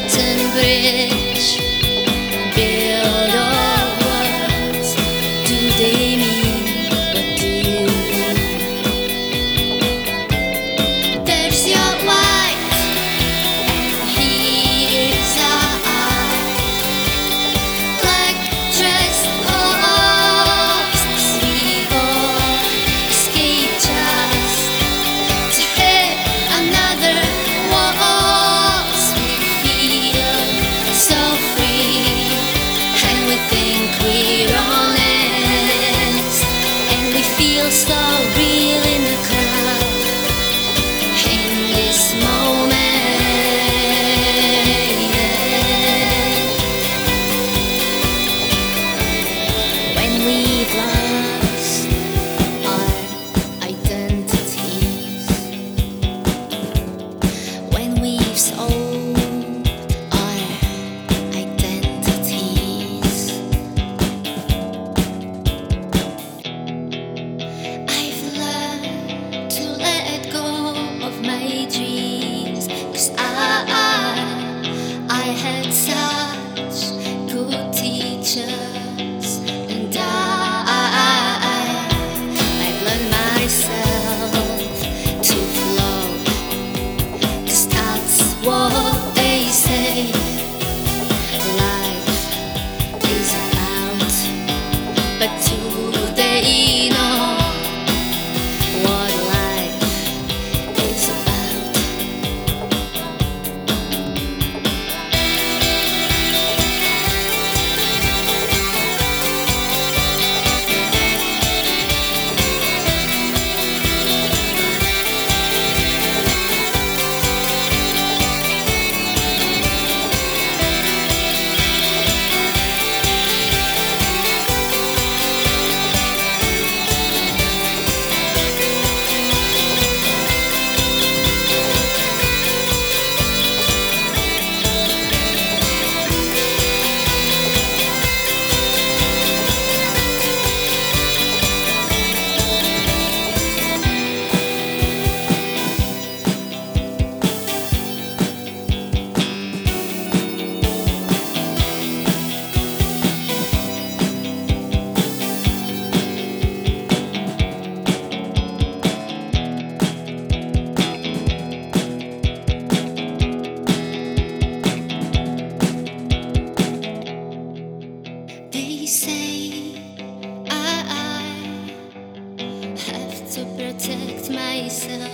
certain bridge such good teacher. す